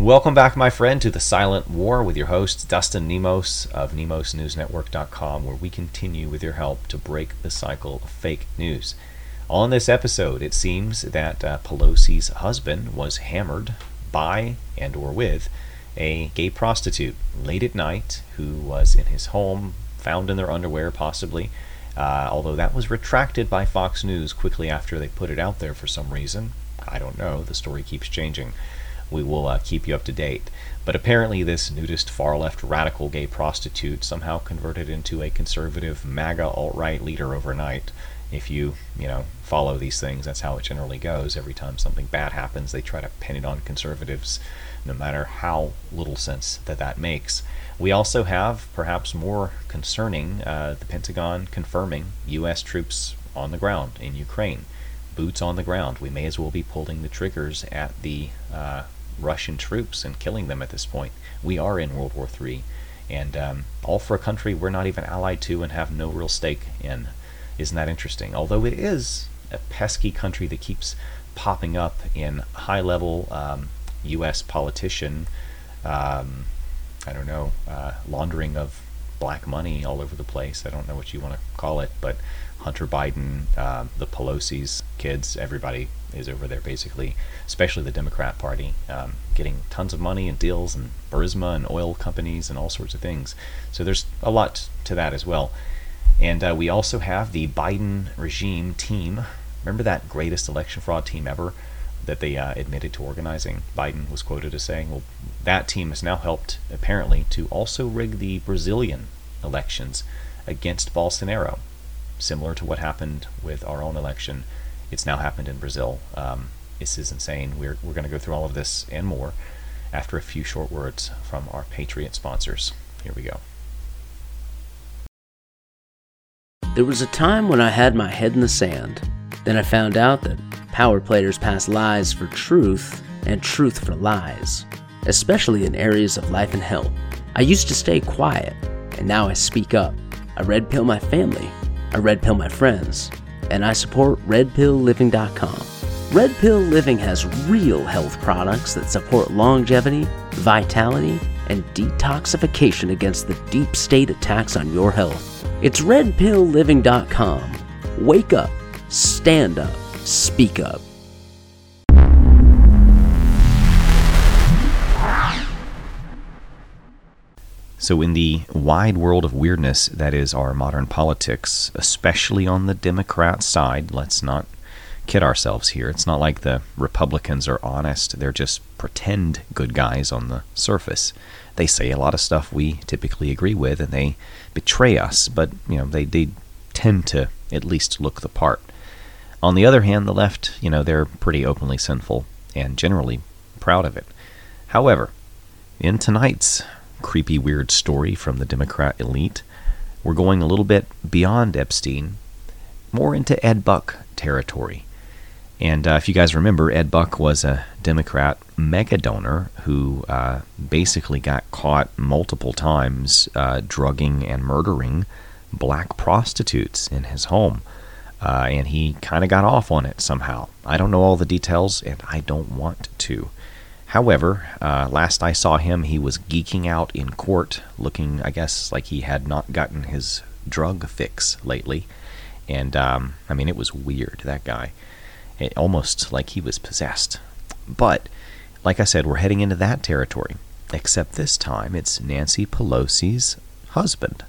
Welcome back, my friend, to the Silent War with your host, Dustin Nemos of NemosNewsNetwork.com, where we continue with your help to break the cycle of fake news. On this episode, it seems that uh, Pelosi's husband was hammered by and or with a gay prostitute late at night who was in his home, found in their underwear possibly, uh, although that was retracted by Fox News quickly after they put it out there for some reason. I don't know, the story keeps changing. We will uh, keep you up to date. But apparently, this nudist far left radical gay prostitute somehow converted into a conservative MAGA alt right leader overnight. If you you know follow these things that's how it generally goes. Every time something bad happens they try to pin it on conservatives no matter how little sense that that makes. We also have perhaps more concerning uh, the pentagon confirming u.s troops on the ground in ukraine. Boots on the ground. We may as well be pulling the triggers at the uh, russian troops and killing them at this point we are in world war iii and um, all for a country we're not even allied to and have no real stake in isn't that interesting? Although it is a pesky country that keeps popping up in high level um, U.S. politician, um, I don't know, uh, laundering of black money all over the place. I don't know what you want to call it, but Hunter Biden, uh, the Pelosi's kids, everybody is over there basically, especially the Democrat Party, um, getting tons of money and deals and Burisma and oil companies and all sorts of things. So there's a lot to that as well. And uh, we also have the Biden regime team. Remember that greatest election fraud team ever that they uh, admitted to organizing? Biden was quoted as saying, well, that team has now helped, apparently, to also rig the Brazilian elections against Bolsonaro. Similar to what happened with our own election, it's now happened in Brazil. Um, this is insane. We're, we're going to go through all of this and more after a few short words from our Patriot sponsors. Here we go. There was a time when I had my head in the sand. Then I found out that power players pass lies for truth and truth for lies, especially in areas of life and health. I used to stay quiet, and now I speak up. I red pill my family, I red pill my friends, and I support redpillliving.com. Red Pill Living has real health products that support longevity, vitality, and detoxification against the deep state attacks on your health. It's redpillliving.com. Wake up, stand up, speak up. So, in the wide world of weirdness that is our modern politics, especially on the Democrat side, let's not kid ourselves here. It's not like the Republicans are honest, they're just pretend good guys on the surface they say a lot of stuff we typically agree with and they betray us, but you know, they, they tend to at least look the part. On the other hand, the left, you know, they're pretty openly sinful and generally proud of it. However, in tonight's creepy, weird story from the Democrat elite, we're going a little bit beyond Epstein, more into Ed Buck territory. And uh, if you guys remember, Ed Buck was a Democrat mega donor who uh, basically got caught multiple times uh, drugging and murdering black prostitutes in his home. Uh, and he kind of got off on it somehow. I don't know all the details, and I don't want to. However, uh, last I saw him, he was geeking out in court, looking, I guess, like he had not gotten his drug fix lately. And, um, I mean, it was weird, that guy. It, almost like he was possessed. But, like I said, we're heading into that territory. Except this time it's Nancy Pelosi's husband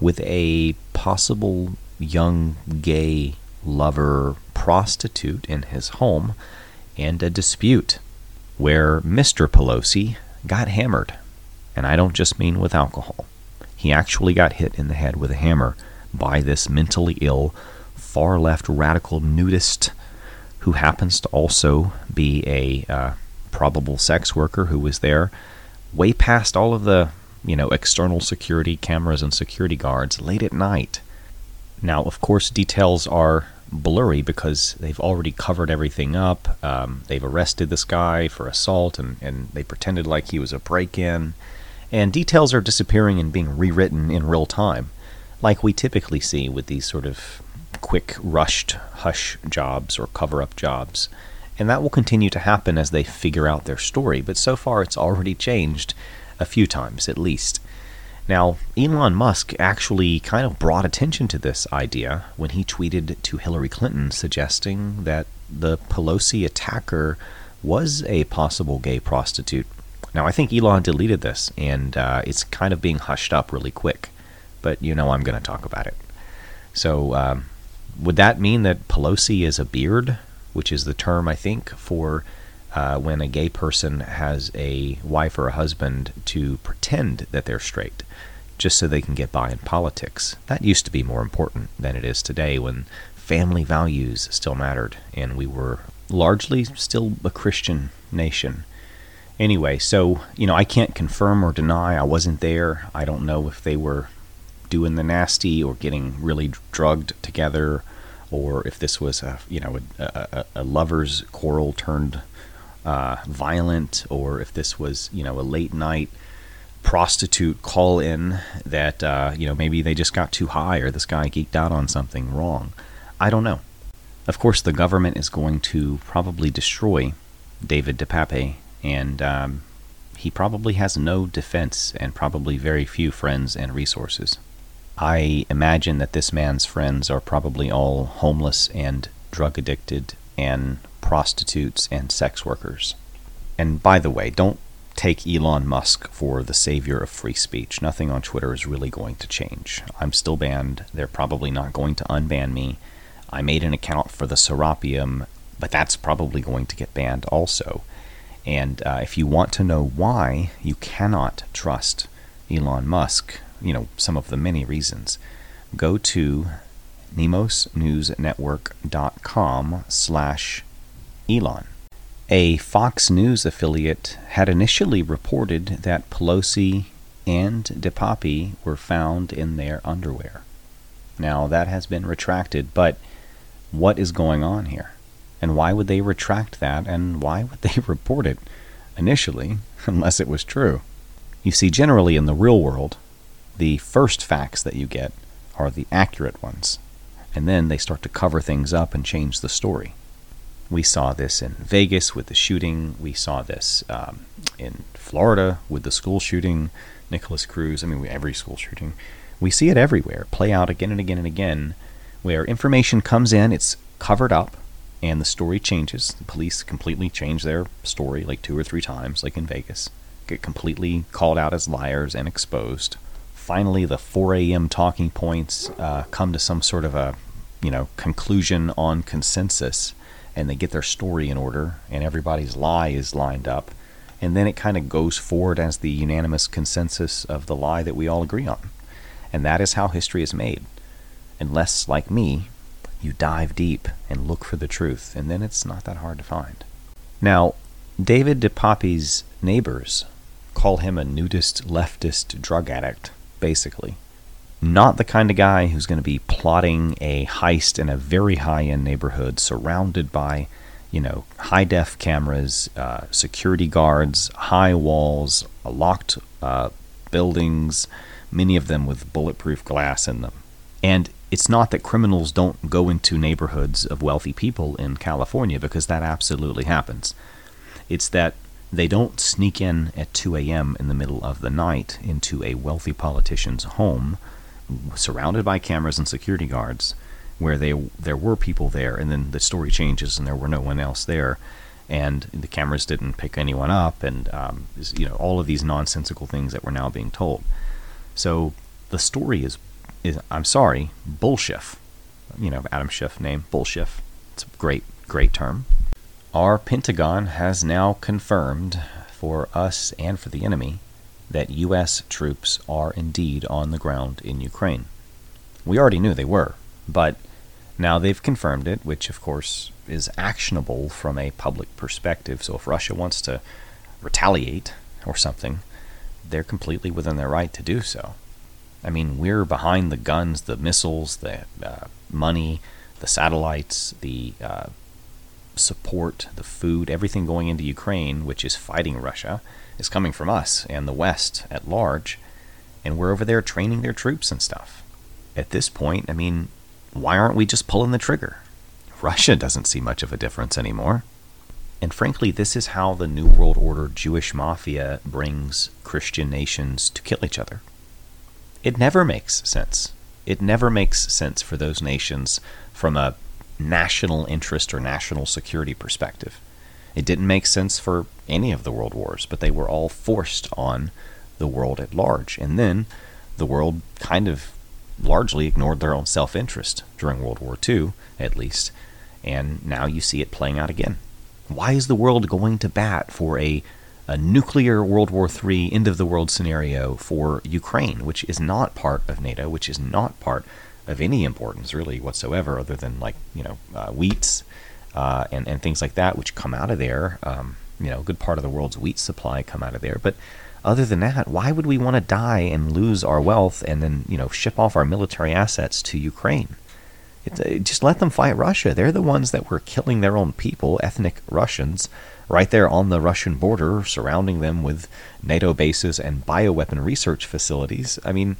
with a possible young gay lover prostitute in his home and a dispute where Mr. Pelosi got hammered. And I don't just mean with alcohol. He actually got hit in the head with a hammer by this mentally ill, far left radical nudist who happens to also be a uh, probable sex worker who was there way past all of the you know external security cameras and security guards late at night. Now, of course, details are blurry because they've already covered everything up. Um, they've arrested this guy for assault and, and they pretended like he was a break in. And details are disappearing and being rewritten in real time, like we typically see with these sort of quick, rushed hush jobs or cover up jobs. And that will continue to happen as they figure out their story, but so far it's already changed a few times at least. Now, Elon Musk actually kind of brought attention to this idea when he tweeted to Hillary Clinton suggesting that the Pelosi attacker was a possible gay prostitute. Now, I think Elon deleted this, and uh, it's kind of being hushed up really quick, but you know I'm going to talk about it. So, um, would that mean that Pelosi is a beard, which is the term, I think, for uh, when a gay person has a wife or a husband to pretend that they're straight just so they can get by in politics. That used to be more important than it is today when family values still mattered and we were largely still a Christian nation. Anyway, so, you know, I can't confirm or deny I wasn't there. I don't know if they were doing the nasty or getting really drugged together or if this was a, you know, a, a, a lover's quarrel turned uh, violent, or if this was you know a late night prostitute call in that uh, you know maybe they just got too high or this guy geeked out on something wrong. I don't know. Of course, the government is going to probably destroy David DePape, and um, he probably has no defense and probably very few friends and resources. I imagine that this man's friends are probably all homeless and drug addicted and prostitutes, and sex workers. And by the way, don't take Elon Musk for the savior of free speech. Nothing on Twitter is really going to change. I'm still banned. They're probably not going to unban me. I made an account for the Serapeum, but that's probably going to get banned also. And uh, if you want to know why you cannot trust Elon Musk, you know, some of the many reasons, go to nemosnewsnetwork.com slash Elon. A Fox News affiliate had initially reported that Pelosi and DePape were found in their underwear. Now, that has been retracted, but what is going on here? And why would they retract that, and why would they report it initially, unless it was true? You see, generally in the real world, the first facts that you get are the accurate ones, and then they start to cover things up and change the story. We saw this in Vegas with the shooting. We saw this um, in Florida with the school shooting. Nikolas Cruz. I mean, every school shooting. We see it everywhere, play out again and again and again, where information comes in, it's covered up, and the story changes. The police completely change their story like two or three times, like in Vegas. Get completely called out as liars and exposed. Finally, the 4 a.m. talking points uh, come to some sort of a, you know, conclusion on consensus and they get their story in order and everybody's lie is lined up and then it kind of goes forward as the unanimous consensus of the lie that we all agree on. And that is how history is made. Unless like me you dive deep and look for the truth and then it's not that hard to find. Now david depape's neighbors call him a nudist leftist drug addict basically not the kind of guy who's going to be plotting a heist in a very high end neighborhood surrounded by, you know, high def cameras, uh, security guards, high walls, locked uh, buildings, many of them with bulletproof glass in them. And it's not that criminals don't go into neighborhoods of wealthy people in California because that absolutely happens. It's that they don't sneak in at 2 a.m. in the middle of the night into a wealthy politician's home surrounded by cameras and security guards, where they there were people there, and then the story changes and there were no one else there, and the cameras didn't pick anyone up, and um, you know all of these nonsensical things that were now being told. So the story is is I'm sorry, bullshit. You know Adam Schiff name bullshit. It's a great great term. Our Pentagon has now confirmed for us and for the enemy that U.S. troops are indeed on the ground in Ukraine. We already knew they were, but now they've confirmed it, which of course is actionable from a public perspective. So if Russia wants to retaliate or something, they're completely within their right to do so. I mean, we're behind the guns, the missiles, the uh, money, the satellites, the uh, support, the food, everything going into Ukraine, which is fighting Russia is coming from us and the West at large, and we're over there training their troops and stuff. At this point, I mean, why aren't we just pulling the trigger? Russia doesn't see much of a difference anymore. And frankly, this is how the New World Order Jewish mafia brings Christian nations to kill each other. It never makes sense. It never makes sense for those nations from a national interest or national security perspective. It didn't make sense for any of the world wars, but they were all forced on the world at large. And then the world kind of largely ignored their own self interest during World War II, at least. And now you see it playing out again. Why is the world going to bat for a, a nuclear World War III end of the world scenario for Ukraine, which is not part of NATO, which is not part of any importance really whatsoever, other than like you know uh, wheats uh, and and things like that, which come out of there. Um, you know, a good part of the world's wheat supply come out of there, but other than that, why would we want to die and lose our wealth and then you know ship off our military assets to Ukraine? It, uh, just let them fight Russia. They're the ones that were killing their own people, ethnic Russians, right there on the Russian border, surrounding them with NATO bases and bioweapon research facilities. I mean,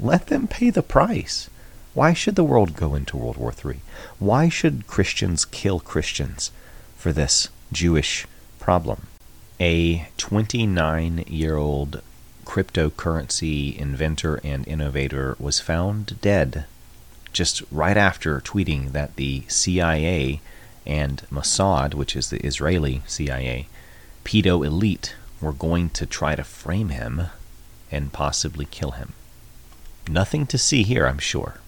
let them pay the price. Why should the world go into World War III? Why should Christians kill Christians for this Jewish problem? a 29 year old cryptocurrency inventor and innovator was found dead just right after tweeting that the CIA and Mossad, which is the Israeli CIA, pedo elite, were going to try to frame him and possibly kill him. Nothing to see here, I'm sure.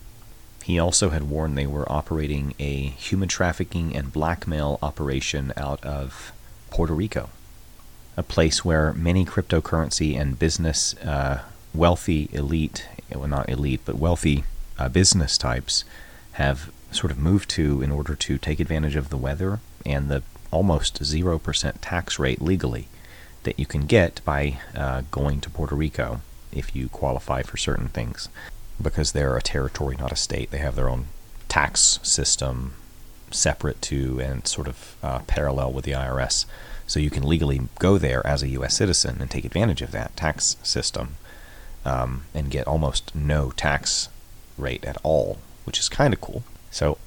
He also had warned they were operating a human trafficking and blackmail operation out of Puerto Rico a place where many cryptocurrency and business uh, wealthy elite, well, not elite, but wealthy uh, business types have sort of moved to in order to take advantage of the weather and the almost 0% tax rate legally that you can get by uh, going to Puerto Rico if you qualify for certain things. Because they're a territory, not a state, they have their own tax system separate to and sort of uh, parallel with the IRS. So you can legally go there as a U.S. citizen and take advantage of that tax system um, and get almost no tax rate at all, which is kind of cool. So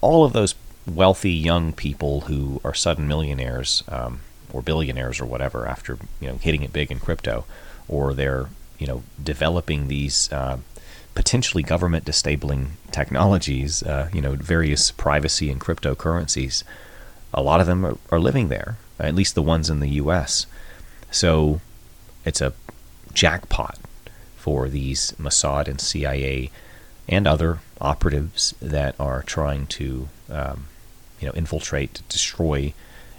all of those wealthy young people who are sudden millionaires um, or billionaires or whatever after you know hitting it big in crypto, or they're you know developing these uh, potentially government disabling technologies, uh, you know various privacy and cryptocurrencies. A lot of them are, are living there at least the ones in the U.S. So it's a jackpot for these Mossad and CIA and other operatives that are trying to, um, you know, infiltrate, destroy,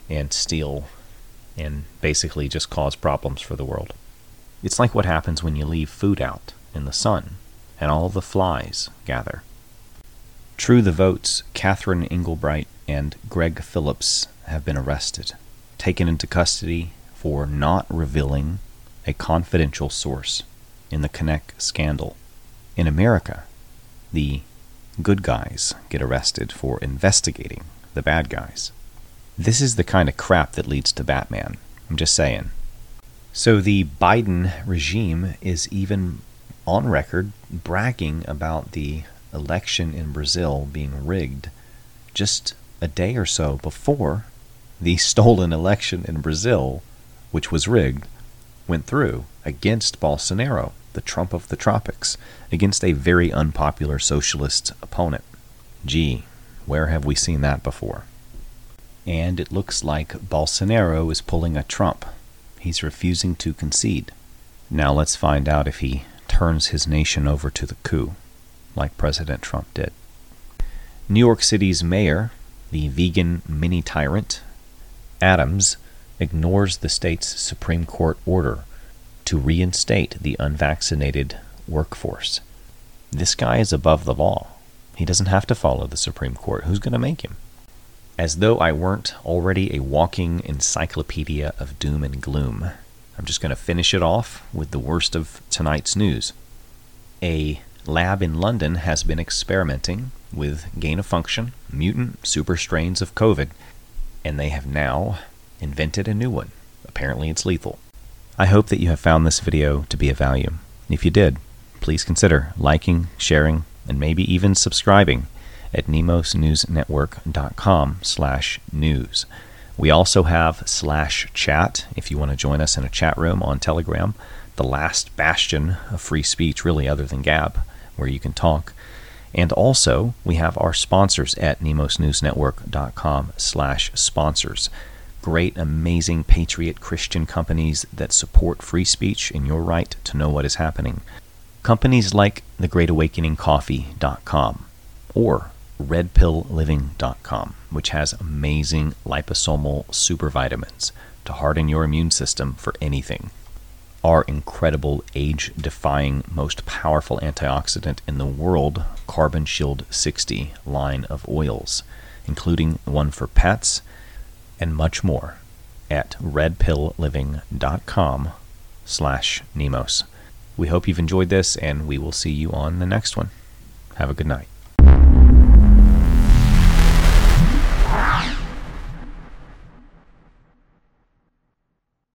and steal, and basically just cause problems for the world. It's like what happens when you leave food out in the sun, and all the flies gather. True the Vote's, Catherine Engelbrecht and Greg Phillips have been arrested taken into custody for not revealing a confidential source in the Konnech scandal. In America, the good guys get arrested for investigating the bad guys. This is the kind of crap that leads to Batman. I'm just saying. So the Biden regime is even on record bragging about the election in Brazil being rigged just a day or so before the stolen election in Brazil, which was rigged, went through against Bolsonaro, the Trump of the tropics, against a very unpopular socialist opponent. Gee, where have we seen that before? And it looks like Bolsonaro is pulling a Trump. He's refusing to concede. Now let's find out if he turns his nation over to the coup, like President Trump did. New York City's mayor, the vegan mini tyrant, Adams ignores the state's Supreme Court order to reinstate the unvaccinated workforce. This guy is above the law. He doesn't have to follow the Supreme Court. Who's going to make him? As though I weren't already a walking encyclopedia of doom and gloom, I'm just going to finish it off with the worst of tonight's news. A lab in London has been experimenting with gain of function, mutant super strains of COVID and they have now invented a new one. Apparently, it's lethal. I hope that you have found this video to be of value. If you did, please consider liking, sharing, and maybe even subscribing at nemosnewsnetwork.com slash news, We also have slash chat if you want to join us in a chat room on Telegram, the last bastion of free speech, really, other than Gab, where you can talk. And also, we have our sponsors at nemosnewsnetwork.com slash sponsors. Great, amazing patriot Christian companies that support free speech and your right to know what is happening. Companies like thegreatawakeningcoffee.com or redpillliving.com, which has amazing liposomal supervitamins to harden your immune system for anything. Our incredible age defying, most powerful antioxidant in the world, Carbon Shield 60 line of oils, including one for pets and much more at redpillliving.com slash nemos. We hope you've enjoyed this, and we will see you on the next one. Have a good night.